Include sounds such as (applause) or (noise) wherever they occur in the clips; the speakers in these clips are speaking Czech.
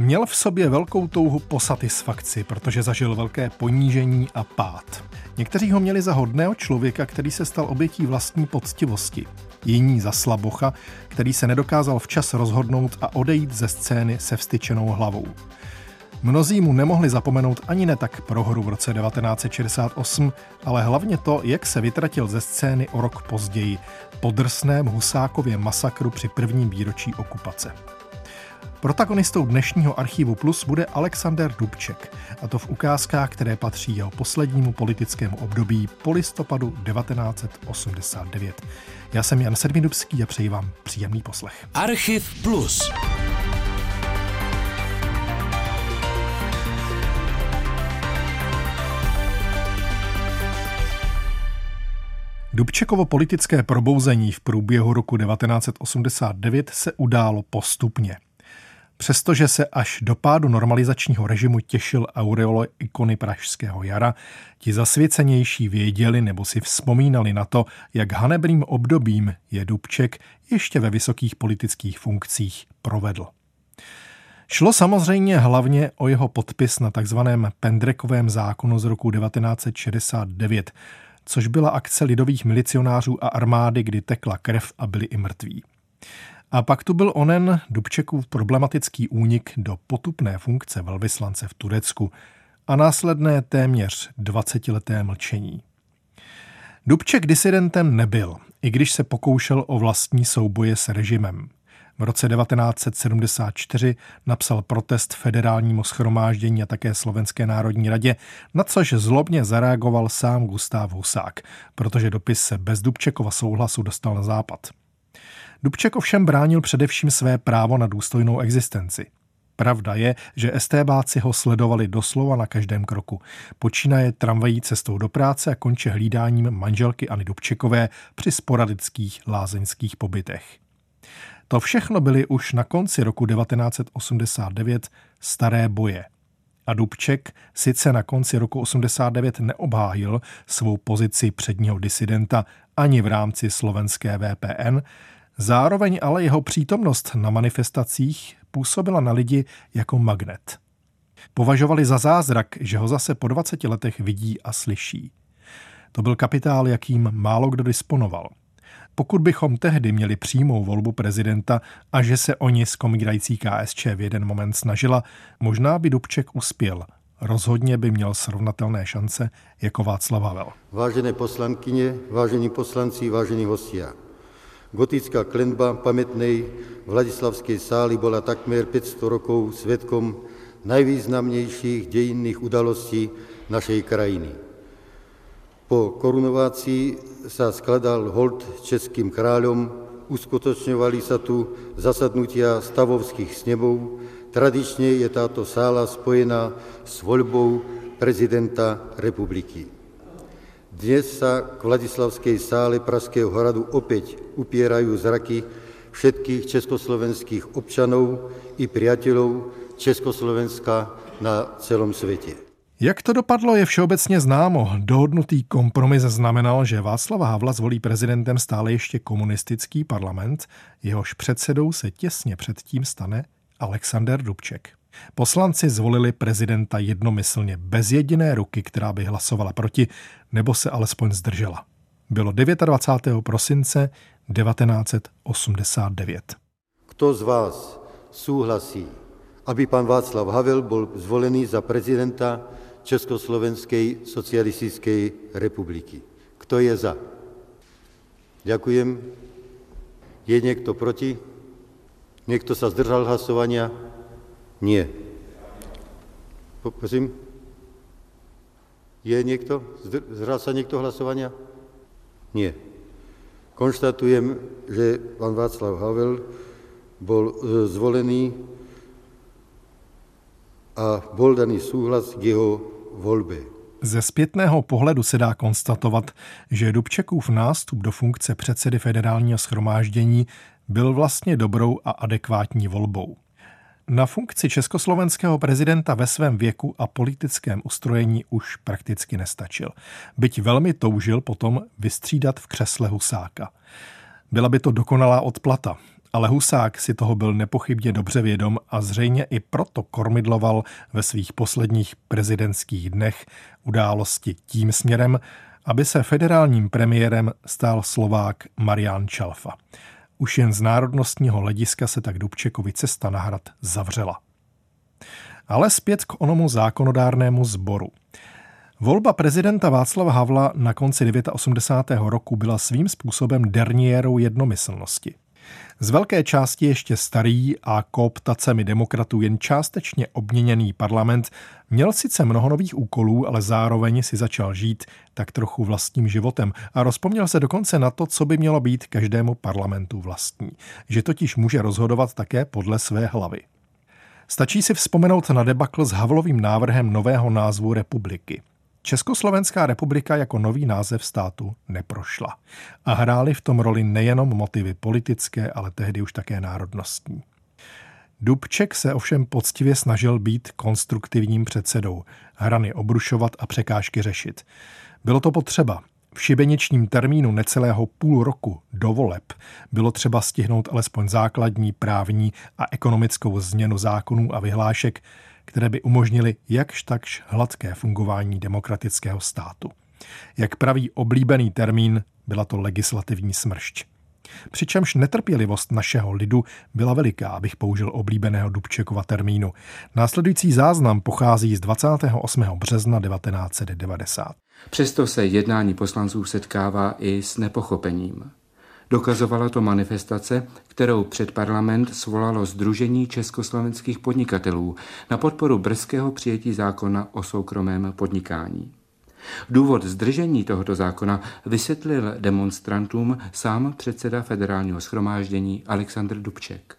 Měl v sobě velkou touhu po satisfakci, protože zažil velké ponížení a pád. Někteří ho měli za hodného člověka, který se stal obětí vlastní poctivosti. Jiní za slabocha, který se nedokázal včas rozhodnout a odejít ze scény se vstyčenou hlavou. Mnozí mu nemohli zapomenout ani ne tak prohru v roce 1968, ale hlavně to, jak se vytratil ze scény o rok později, po drsném Husákově masakru při prvním výročí okupace. Protagonistou dnešního archivu Plus bude Alexander Dubček, a to v ukázkách, které patří jeho poslednímu politickému období po listopadu 1989. Já jsem Jan Sedmidubský a přeji vám příjemný poslech. Archiv Plus. Dubčekovo politické probouzení v průběhu roku 1989 se událo postupně. Přestože se až do pádu normalizačního režimu těšil aureolo ikony Pražského jara, ti zasvěcenější věděli nebo si vzpomínali na to, jak hanebným obdobím je Dubček ještě ve vysokých politických funkcích provedl. Šlo samozřejmě hlavně o jeho podpis na takzvaném Pendrekovém zákonu z roku 1969, což byla akce lidových milicionářů a armády, kdy tekla krev a byli i mrtví. A pak tu byl onen Dubčekův problematický únik do potupné funkce velvyslance v Turecku a následné téměř 20-leté mlčení. Dubček disidentem nebyl, i když se pokoušel o vlastní souboje s režimem. V roce 1974 napsal protest federálnímu schromáždění a také Slovenské národní radě, na což zlobně zareagoval sám Gustav Husák, protože dopis se bez Dubčekova souhlasu dostal na západ. Dubček ovšem bránil především své právo na důstojnou existenci. Pravda je, že STBáci ho sledovali doslova na každém kroku. Počínaje tramvají cestou do práce a konče hlídáním manželkyAny Dubčekové při sporadických lázeňských pobytech. To všechno byly už na konci roku 1989 staré boje. A Dubček sice na konci roku 89 neobhájil svou pozici předního disidenta ani v rámci slovenské VPN, Zároveň ale jeho přítomnost na manifestacích působila na lidi jako magnet. Považovali za zázrak, že ho zase po 20 letech vidí a slyší. To byl kapitál, jakým málo kdo disponoval. Pokud bychom tehdy měli přímou volbu prezidenta a že se oni s komírající KSČ v jeden moment snažila, možná by Dubček uspěl. Rozhodně by měl srovnatelné šance jako Václav Havel. Vážené poslankyně, vážení poslanci, vážení hostia. Gotická klenba pamätnej Vladislavskej sály bola takmer 500 rokov svetkom najvýznamnejších dejinných udalostí našej krajiny. Po korunovácii sa skladal hold českým kráľom, uskutočňovali sa tu zasadnutia stavovských snebov, tradične je táto sála spojená s voľbou prezidenta republiky. Dnes sa k Vladislavskej sále Pražského hradu opäť upierajú zraky všetkých československých občanov i priateľov Československa na celom světě. Jak to dopadlo, je všeobecně známo. Dohodnutý kompromis znamenal, že Václava Havla zvolí prezidentem stále ještě komunistický parlament, jehož předsedou se těsně předtím stane Alexander Dubček. Poslanci zvolili prezidenta jednomyslně, bez jediné ruky, která by hlasovala proti, nebo se alespoň zdržela. Bylo 29. prosince 1989. Kto z vás souhlasí, aby pan Václav Havel byl zvolený za prezidenta Československé socialistické republiky? Kto je za? Ďakujem. Je někdo proti? Někdo se zdržal hlasovania? Nie. Prosím? Je někdo? Zdržal se někdo hlasovania? Nie. Konštatujem, že pan Václav Havel byl e, zvolený a byl daný souhlas k jeho volbě. Ze zpětného pohledu se dá konstatovat, že Dubčekův nástup do funkce předsedy federálního schromáždění byl vlastně dobrou a adekvátní volbou. Na funkci československého prezidenta ve svém věku a politickém ustrojení už prakticky nestačil. Byť velmi toužil potom vystřídat v křesle Husáka. Byla by to dokonalá odplata, ale Husák si toho byl nepochybně dobře vědom a zřejmě i proto kormidloval ve svých posledních prezidentských dnech události tím směrem, aby se federálním premiérem stal Slovák Marian Čalfa. Už jen z národnostního hlediska se tak Dubčekovi cesta na hrad zavřela. Ale zpět k onomu zákonodárnému sboru. Volba prezidenta Václava Havla na konci 89. roku byla svým způsobem derniérou jednomyslnosti. Z velké části ještě starý a kooptacemi demokratů jen částečně obměněný parlament měl sice mnoho nových úkolů, ale zároveň si začal žít tak trochu vlastním životem a rozpomněl se dokonce na to, co by mělo být každému parlamentu vlastní, že totiž může rozhodovat také podle své hlavy. Stačí si vzpomenout na debakl s Havlovým návrhem nového názvu republiky. Československá republika jako nový název státu neprošla. A hrály v tom roli nejenom motivy politické, ale tehdy už také národnostní. Dubček se ovšem poctivě snažil být konstruktivním předsedou, hrany obrušovat a překážky řešit. Bylo to potřeba. V šibeničním termínu necelého půl roku do voleb bylo třeba stihnout alespoň základní právní a ekonomickou změnu zákonů a vyhlášek, které by umožnily jakž takž hladké fungování demokratického státu. Jak praví oblíbený termín, byla to legislativní smršť. Přičemž netrpělivost našeho lidu byla veliká, abych použil oblíbeného Dubčekova termínu. Následující záznam pochází z 28. března 1990. Přesto se jednání poslanců setkává i s nepochopením. Dokazovala to manifestace, kterou před parlament svolalo Združení československých podnikatelů na podporu brzkého přijetí zákona o soukromém podnikání. Důvod zdržení tohoto zákona vysvětlil demonstrantům sám předseda federálního schromáždění Aleksandr Dubček.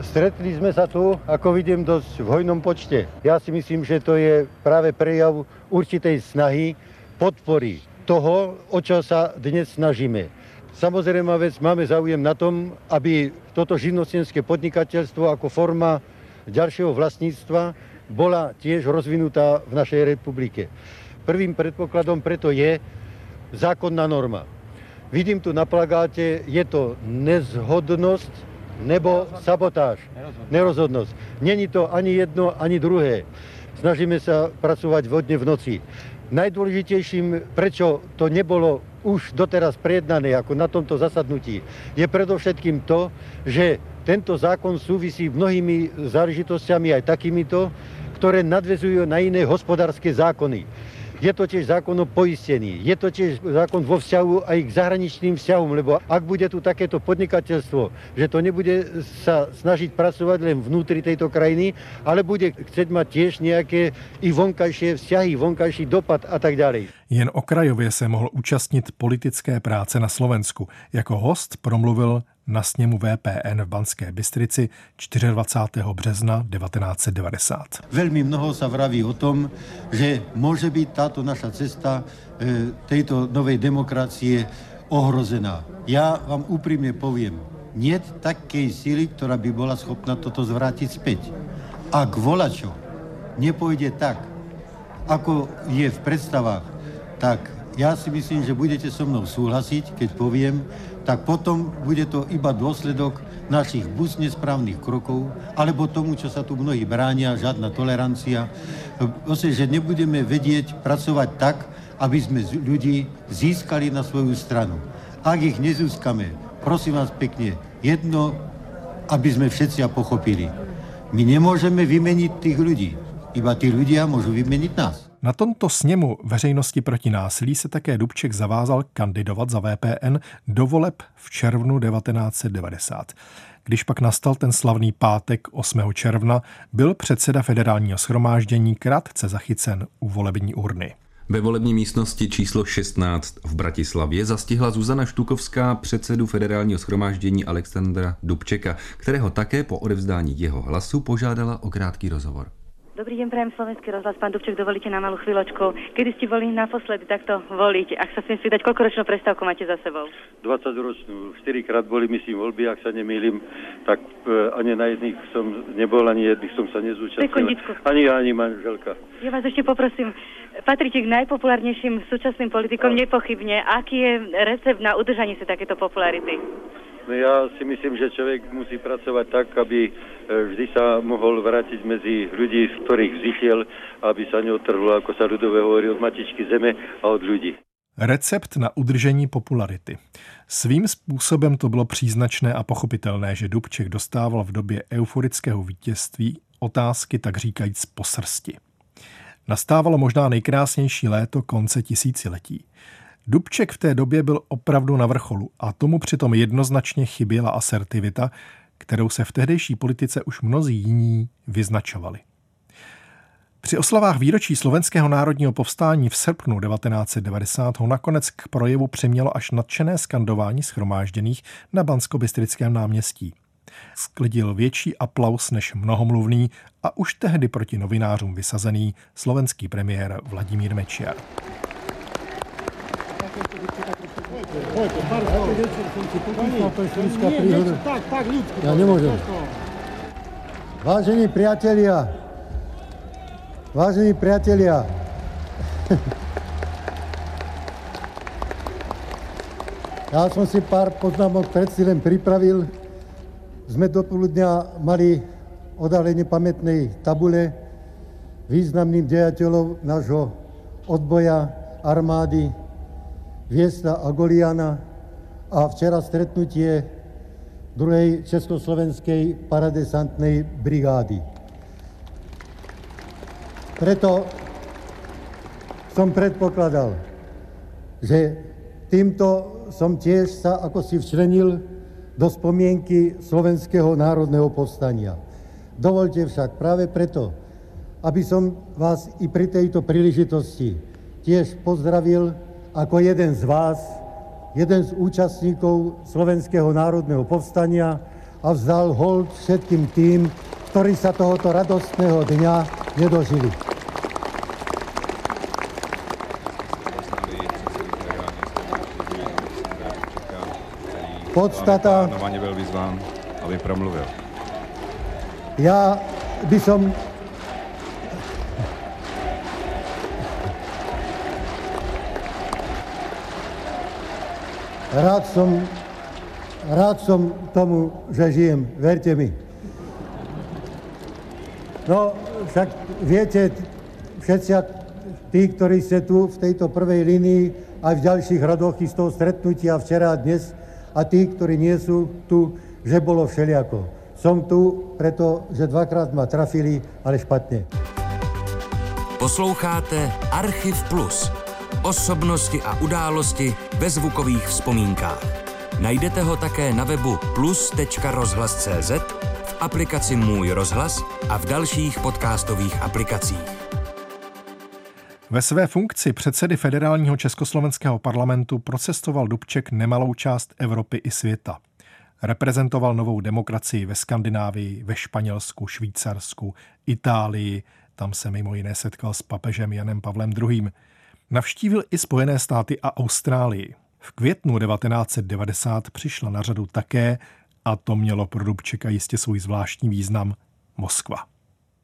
Stretli jsme se tu, ako vidím, dosť v hojnom počte. Já si myslím, že to je právě prejav určitej snahy podpory toho, o čo sa dnes snažíme. Samozrejme vec, máme záujem na tom, aby toto živnostenské podnikateľstvo ako forma ďalšieho vlastníctva bola tiež rozvinutá v našej republike. Prvým predpokladom preto je zákonná norma. Vidím tu na plagáte, je to nezhodnosť nebo sabotáž, nerozhodnosť. Není to ani jedno, ani druhé. Snažíme sa pracovať vodne v noci. Najdôležitejším, prečo to nebolo už doteraz prejednané ako na tomto zasadnutí, je predovšetkým to, že tento zákon súvisí mnohými záležitosťami aj takýmito, ktoré nadvezujú na iné hospodárske zákony. Je to tiež zákon o poistení, je to tiež zákon vo vzťahu aj k zahraničným vzťahom, lebo ak bude tu takéto podnikateľstvo, že to nebude sa snažiť pracovať len vnútri tejto krajiny, ale bude chcieť mať tiež nejaké i vonkajšie vzťahy, vonkajší dopad a tak ďalej. Jen okrajově se mohl účastnit politické práce na Slovensku. Jako host promluvil na sněmu VPN v Banské Bystrici 24. března 1990. Velmi mnoho se vraví o tom, že může být tato naša cesta e, této nové demokracie ohrozená. Já vám úprimně povím, niet také síly, která by byla schopna toto zvrátit zpět. A k volačo nepojde tak, ako je v představách, tak já si myslím, že budete so mnou souhlasit, keď povím, tak potom bude to iba dôsledok našich buď nesprávnych krokov, alebo tomu, čo sa tu mnohí bránia, žiadna tolerancia. Proste, že nebudeme vedieť pracovať tak, aby sme ľudí získali na svoju stranu. Ak ich nezískame, prosím vás pekne, jedno, aby sme všetci pochopili. My nemôžeme vymeniť tých ľudí. Iba tí ľudia môžu vymeniť nás. Na tomto sněmu veřejnosti proti násilí se také Dubček zavázal kandidovat za VPN do voleb v červnu 1990. Když pak nastal ten slavný pátek 8. června, byl předseda federálního schromáždění krátce zachycen u volební urny. Ve volební místnosti číslo 16 v Bratislavě zastihla Zuzana Štukovská předsedu federálního schromáždění Alexandra Dubčeka, kterého také po odevzdání jeho hlasu požádala o krátký rozhovor. Dobrý deň, prajem slovenský rozhlas. Pán Dubček, dovolíte na malú chvíľočku. Kedy ste boli naposledy takto voliť? Ak sa smiem spýtať, koľko ročnú prestávku máte za sebou? 20 ročnú. 4 krát boli, myslím, voľby, ak sa nemýlim. Tak e, ani na jedných som nebol, ani jedných som sa nezúčastnil. Sekundičku. Ani ja, ani manželka. Ja vás ešte poprosím, patríte k najpopulárnejším súčasným politikom nepochybne. Aký je recept na udržanie si takéto popularity? No ja si myslím, že človek musí pracovať tak, aby e, vždy sa mohol vrátiť medzi ľudí, z ktorých vzýšiel, aby sa neotrhlo, ako sa ľudové hovorí, od matičky zeme a od ľudí. Recept na udržení popularity. Svým způsobem to bylo příznačné a pochopitelné, že Dubček dostával v době euforického vítězství otázky tak říkajíc po srsti. Nastávalo možná nejkrásnější léto konce tisíciletí. Dubček v té době byl opravdu na vrcholu a tomu přitom jednoznačně chyběla asertivita, kterou se v tehdejší politice už mnozí jiní vyznačovali. Při oslavách výročí slovenského národního povstání v srpnu 1990 ho nakonec k projevu přimělo až nadšené skandování schromážděných na Bansko-Bystrickém náměstí. Sklidil větší aplaus než mnohomluvný a už tehdy proti novinářům vysazený slovenský premiér Vladimír Mečiar. Ja nemôžem. Vážení priatelia, vážení priatelia, ja som si pár poznámok predsi len pripravil. Sme do poludňa mali odhalenie pamätnej tabule významným dejateľom nášho odboja armády Viesta a Goliana a včera stretnutie druhej Československej paradesantnej brigády. Preto som predpokladal, že týmto som tiež sa ako si včlenil do spomienky Slovenského národného povstania. Dovolte však práve preto, aby som vás i pri tejto príležitosti tiež pozdravil ako jeden z vás, jeden z účastníkov Slovenského národného povstania a vzdal hold všetkým tým, ktorí sa tohoto radostného dňa nedožili. Podstata... byl vyzván, aby promluvil. Ja by som Rád som, rád som tomu, že žijem, verte mi. No, však viete, všetci tí, ktorí ste tu v tejto prvej línii, aj v ďalších radoch z toho stretnutia včera a dnes, a tí, ktorí nie sú tu, že bolo všeliako. Som tu, pretože dvakrát ma trafili, ale špatne. Posloucháte Archiv Plus. Osobnosti a události ve zvukových vzpomínkách. Najdete ho také na webu plus.rozhlas.cz, v aplikaci Můj rozhlas a v dalších podcastových aplikacích. Ve své funkci předsedy federálního československého parlamentu procestoval Dubček nemalou část Evropy i světa. Reprezentoval novou demokracii ve Skandinávii, ve Španělsku, Švýcarsku, Itálii, tam se mimo jiné setkal s papežem Janem Pavlem II. Navštívil i Spojené státy a Austrálii. V květnu 1990 přišla na řadu také, a to mělo pro Dubčeka jistě svůj zvláštní význam, Moskva.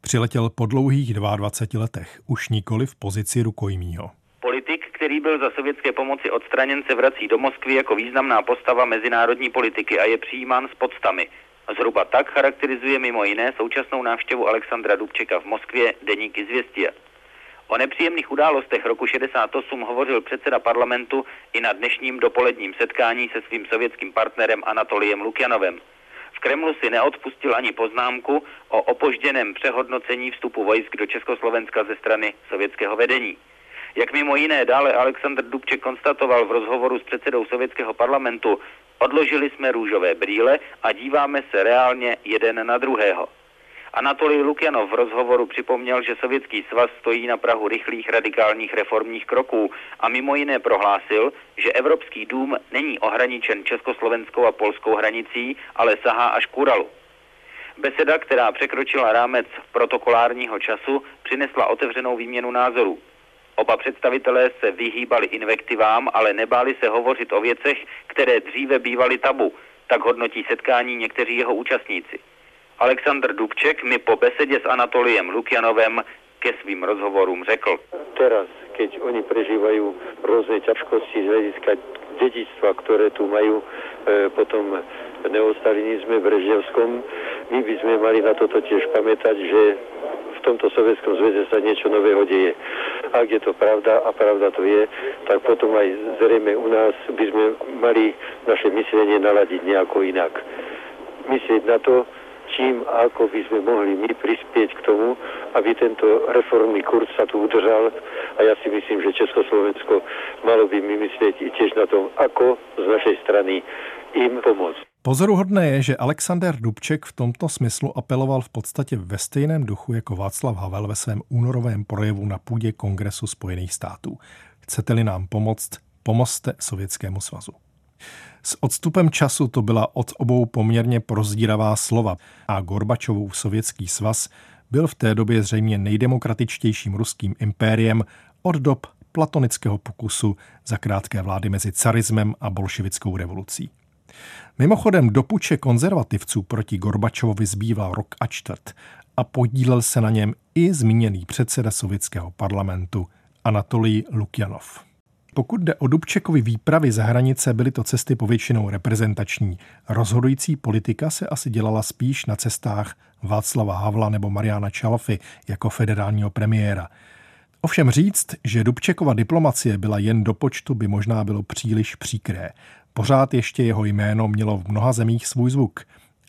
Přiletěl po dlouhých 22 letech, už nikoli v pozici rukojmího. Politik, který byl za sovětské pomoci odstraněn, se vrací do Moskvy jako významná postava mezinárodní politiky a je přijímán s podstami. Zhruba tak charakterizuje mimo jiné současnou návštěvu Alexandra Dubčeka v Moskvě deník Izvěstia. O nepříjemných událostech roku 68 hovořil předseda parlamentu i na dnešním dopoledním setkání se svým sovětským partnerem Anatoliem Lukjanovem. V Kremlu si neodpustil ani poznámku o opožděném přehodnocení vstupu vojsk do Československa ze strany sovětského vedení. Jak mimo jiné dále Aleksandr Dubček konstatoval v rozhovoru s předsedou sovětského parlamentu, odložili jsme růžové brýle a díváme se reálně jeden na druhého. Anatolij Lukjanov v rozhovoru připomněl, že Sovětský svaz stojí na prahu rychlých radikálních reformních kroků a mimo jiné prohlásil, že Evropský dům není ohraničen československou a polskou hranicí, ale sahá až k Uralu. Beseda, která překročila rámec protokolárního času, přinesla otevřenou výměnu názorů. Oba představitelé se vyhýbali invektivám, ale nebáli se hovořit o věcech, které dříve bývaly tabu, tak hodnotí setkání někteří jeho účastníci. Aleksandr Dubček mi po besedě s Anatoliem Lukjanovem ke svým rozhovorům řekl. Teraz, keď oni prežívajú rôzne ťažkosti z hľadiska dedičstva, ktoré tu majú, e, potom neostalinizme brežnevskom, my by sme mali na toto tiež pamätať, že v tomto Sovietskom zväze sa niečo nového deje. Ak je to pravda, a pravda to je, tak potom aj zrejme u nás by sme mali naše myslenie naladiť nejako inak. Myslieť na to, čím a ako by sme mohli my prispieť k tomu, aby tento reformný kurz sa tu udržal. A ja si myslím, že Československo malo by my myslieť i tiež na tom, ako z našej strany im pomôcť. Pozoruhodné je, že Alexander Dubček v tomto smyslu apeloval v podstatě ve stejném duchu jako Václav Havel ve svém únorovém projevu na půdě Kongresu Spojených států. Chcete-li nám pomoct, pomozte Sovětskému svazu. S odstupem času to byla od obou poměrně prozdíravá slova a Gorbačovův sovětský svaz byl v té době zřejmě nejdemokratičtějším ruským impériem od dob platonického pokusu za krátké vlády mezi carismem a bolševickou revolucí. Mimochodem do puče konzervativců proti Gorbačovovi zbýval rok a čtvrt a podílel se na něm i zmíněný předseda sovětského parlamentu Anatolij Lukjanov. Pokud jde o Dubčekovi výpravy za hranice, byly to cesty povětšinou reprezentační. Rozhodující politika se asi dělala spíš na cestách Václava Havla nebo Mariana Čalfy jako federálního premiéra. Ovšem říct, že Dubčekova diplomacie byla jen do počtu, by možná bylo příliš příkré. Pořád ještě jeho jméno mělo v mnoha zemích svůj zvuk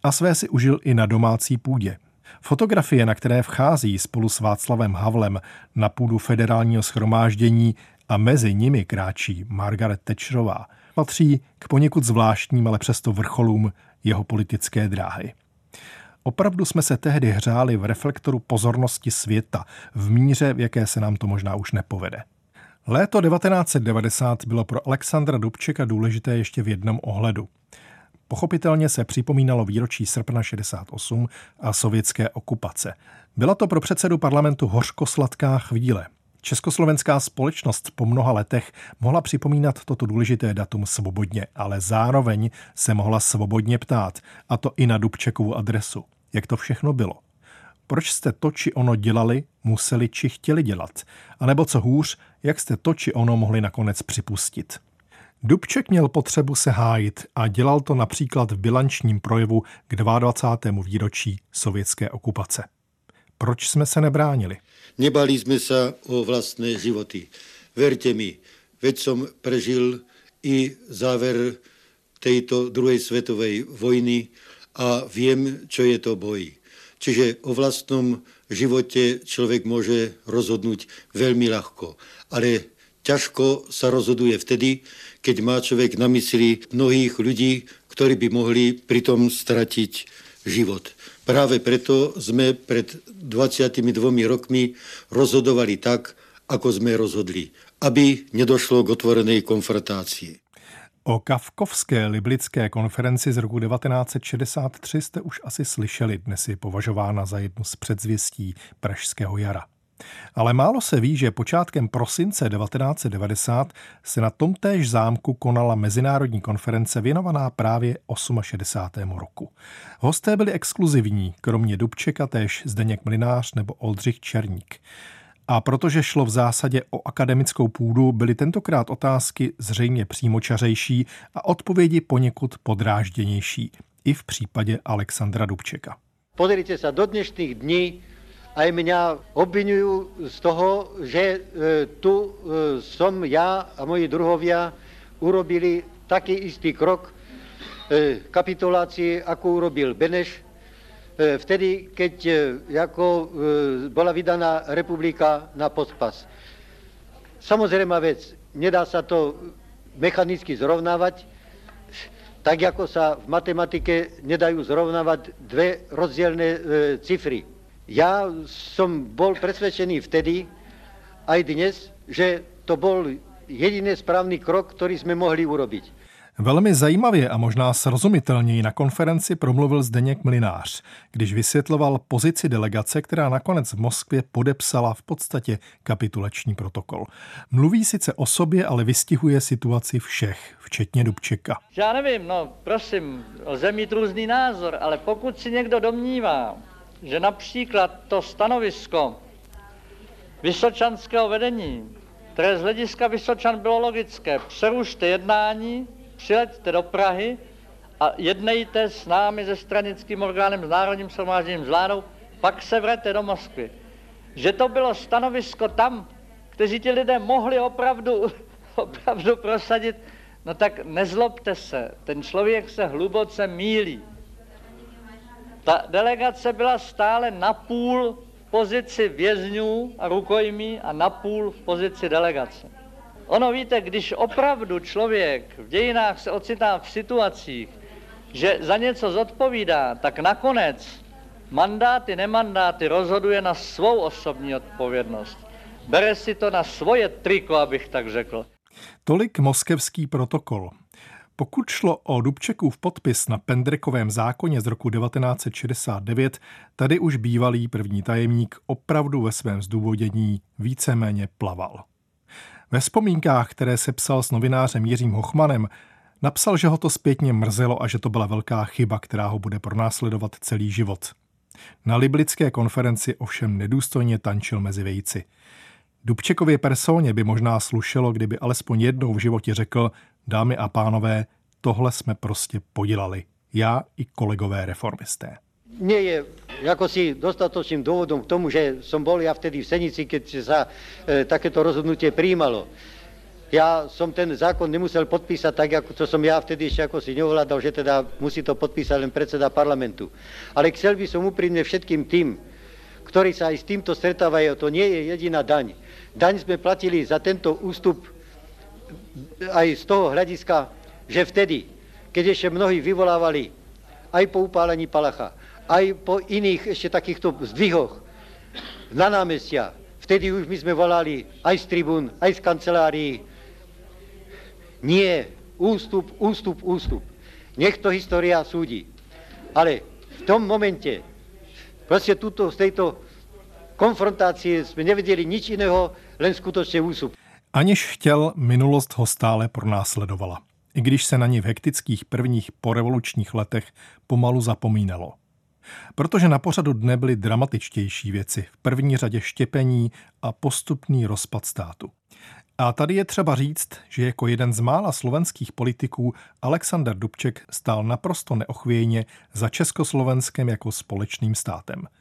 a své si užil i na domácí půdě. Fotografie, na které vchází spolu s Václavem Havlem na půdu federálního schromáždění a mezi nimi kráčí Margaret Thatcherová, patří k poněkud zvláštním, ale přesto vrcholům jeho politické dráhy. Opravdu jsme se tehdy hřáli v reflektoru pozornosti světa, v míře, v jaké se nám to možná už nepovede. Léto 1990 bylo pro Alexandra Dubčeka důležité ještě v jednom ohledu. Pochopitelně se připomínalo výročí srpna 68 a sovětské okupace. Byla to pro předsedu parlamentu hořkosladká chvíle. Československá společnost po mnoha letech mohla připomínat toto důležité datum svobodně, ale zároveň se mohla svobodně ptát, a to i na Dubčekovu adresu. Jak to všechno bylo? Proč jste to či ono dělali, museli či chtěli dělat? A nebo co hůř, jak jste to či ono mohli nakonec připustit? Dubček měl potřebu se hájit a dělal to například v bilančním projevu k 22. výročí sovětské okupace. Proč jsme se nebránili? Nebali jsme se o vlastné životy. Verte mi, veď som prežil i záver tejto druhej svetovej vojny a viem, čo je to boj. Čiže o vlastnom živote človek môže rozhodnúť veľmi ľahko. Ale ťažko sa rozhoduje vtedy, keď má človek na mysli mnohých ľudí, ktorí by mohli pritom stratiť život. Práve preto sme pred 22 rokmi rozhodovali tak, ako sme rozhodli, aby nedošlo k otvorenej konfrontácii. O Kavkovské liblické konferenci z roku 1963 jste už asi slyšeli, dnes je považována za jednu z předzvěstí Pražského jara. Ale málo se ví, že počátkem prosince 1990 se na tomtéž zámku konala mezinárodní konference věnovaná právě 68. roku. Hosté byli exkluzivní, kromě Dubčeka též Zdeněk Mlinář nebo Oldřich Černík. A protože šlo v zásadě o akademickou půdu, byly tentokrát otázky zřejmě přímočařejší a odpovědi poněkud podrážděnější. I v případě Alexandra Dubčeka. Pozrite se do dnešních dní aj mňa obvinujú z toho, že e, tu e, som ja a moji druhovia urobili taký istý krok e, kapitulácie, ako urobil Beneš E, vtedy, keď e, jako e, bola vydaná republika na pospas. Samozrejme vec, nedá sa to mechanicky zrovnávať, tak ako sa v matematike nedajú zrovnávať dve rozdielne e, cifry. Ja som bol presvedčený vtedy, aj dnes, že to bol jediný správny krok, ktorý sme mohli urobiť. Velmi zajímavě a možná srozumitelněji na konferenci promluvil Zdeněk Mlinář, když vysvětloval pozici delegace, která nakonec v Moskvě podepsala v podstatě kapitulační protokol. Mluví sice o sobě, ale vystihuje situaci všech, včetně Dubčeka. Já nevím, no prosím, lze mít různý názor, ale pokud si někdo domnívá, že například to stanovisko vysočanského vedení, které z hlediska Vysočan bylo logické, přerušte jednání, přileďte do Prahy a jednejte s námi, se stranickým orgánem, s národním shromážděním, s vládou, pak se vrete do Moskvy. Že to bylo stanovisko tam, kteří ti lidé mohli opravdu, (laughs) opravdu prosadit, no tak nezlobte se, ten člověk se hluboce mílí. Ta delegace byla stále napůl v pozici vězňů a rukojmí a napůl v pozici delegace. Ono víte, když opravdu člověk v dějinách se ocitá v situacích, že za něco zodpovídá, tak nakonec mandáty, nemandáty rozhoduje na svou osobní odpovědnost. Bere si to na svoje triko, abych tak řekl. Tolik moskevský protokol. Pokud šlo o Dubčekův podpis na Pendrekovém zákoně z roku 1969, tady už bývalý první tajemník opravdu ve svém zdůvodění víceméně plaval. Ve vzpomínkách, které se psal s novinářem Jiřím Hochmanem, napsal, že ho to zpětně mrzelo a že to byla velká chyba, která ho bude pronásledovat celý život. Na Liblické konferenci ovšem nedůstojně tančil mezi vejci. Dubčekově personě by možná slušelo, kdyby alespoň jednou v životě řekl, dámy a pánové, tohle jsme prostě podělali. Já i kolegové reformisté. Nie je ako si dostatočným dôvodom k tomu, že som bol ja vtedy v Senici, keď sa e, takéto rozhodnutie príjmalo. Ja som ten zákon nemusel podpísať tak, ako to som ja vtedy ešte ako si neovládal, že teda musí to podpísať len predseda parlamentu. Ale chcel by som úprimne všetkým tým, ktorí sa aj s týmto stretávajú, to nie je jediná daň. Daň sme platili za tento ústup aj z toho hľadiska, že vtedy, keď ešte mnohí vyvolávali aj po upálení Palacha, aj po iných ešte takýchto zdvihoch na námestia, vtedy už my sme volali aj z tribún, aj z kancelárií, nie, ústup, ústup, ústup. Nech to história súdi. Ale v tom momente, proste tuto, z tejto konfrontácie sme nevedeli nič iného, len skutočne ústup. Aniž chtěl, minulost ho stále pronásledovala. I když se na ní v hektických prvních porevolučních letech pomalu zapomínalo. Protože na pořadu dne byly dramatičtější věci, v první řadě štěpení a postupný rozpad státu. A tady je třeba říct, že jako jeden z mála slovenských politiků Alexander Dubček stál naprosto neochvějně za Československem jako společným státem –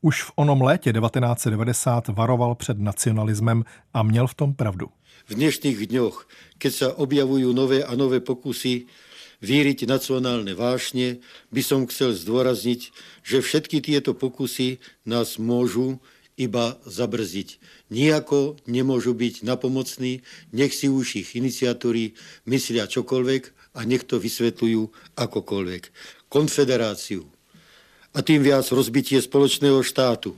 už v onom létě 1990 varoval před nacionalismem a měl v tom pravdu. V dnešných dňoch, keď sa objavujú nové a nové pokusy víriť nacionálne vášne, by som chcel zdôrazniť, že všetky tieto pokusy nás môžu iba zabrziť. Nijako nemôžu byť napomocní, nech si už ich iniciatóri myslia čokoľvek a nech to vysvetľujú akokoľvek. Konfederáciu, a tým viac rozbitie spoločného štátu.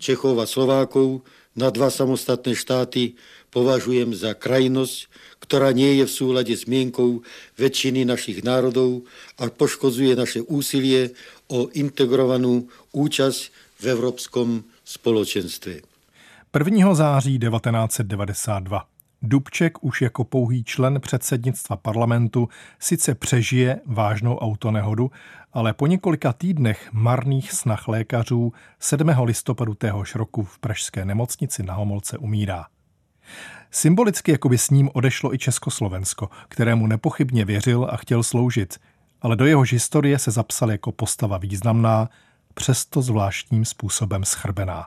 Čechov a Slovákov na dva samostatné štáty považujem za krajnosť, ktorá nie je v súlade s mienkou väčšiny našich národov a poškodzuje naše úsilie o integrovanú účasť v Európskom spoločenstve. 1. září 1992 Dubček už jako pouhý člen předsednictva parlamentu sice přežije vážnou autonehodu, ale po několika týdnech marných snah lékařů 7. listopadu téhož roku v pražské nemocnici na Homolce umírá. Symbolicky jako by s ním odešlo i Československo, kterému nepochybně věřil a chtěl sloužit, ale do jehož historie se zapsal jako postava významná, přesto zvláštním způsobem schrbená.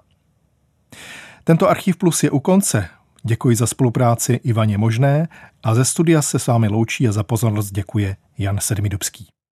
Tento Archiv Plus je u konce. Děkuji za spolupráci Ivaně Možné a ze studia se s vámi loučí a za pozornost děkuje Jan Sedmidubský.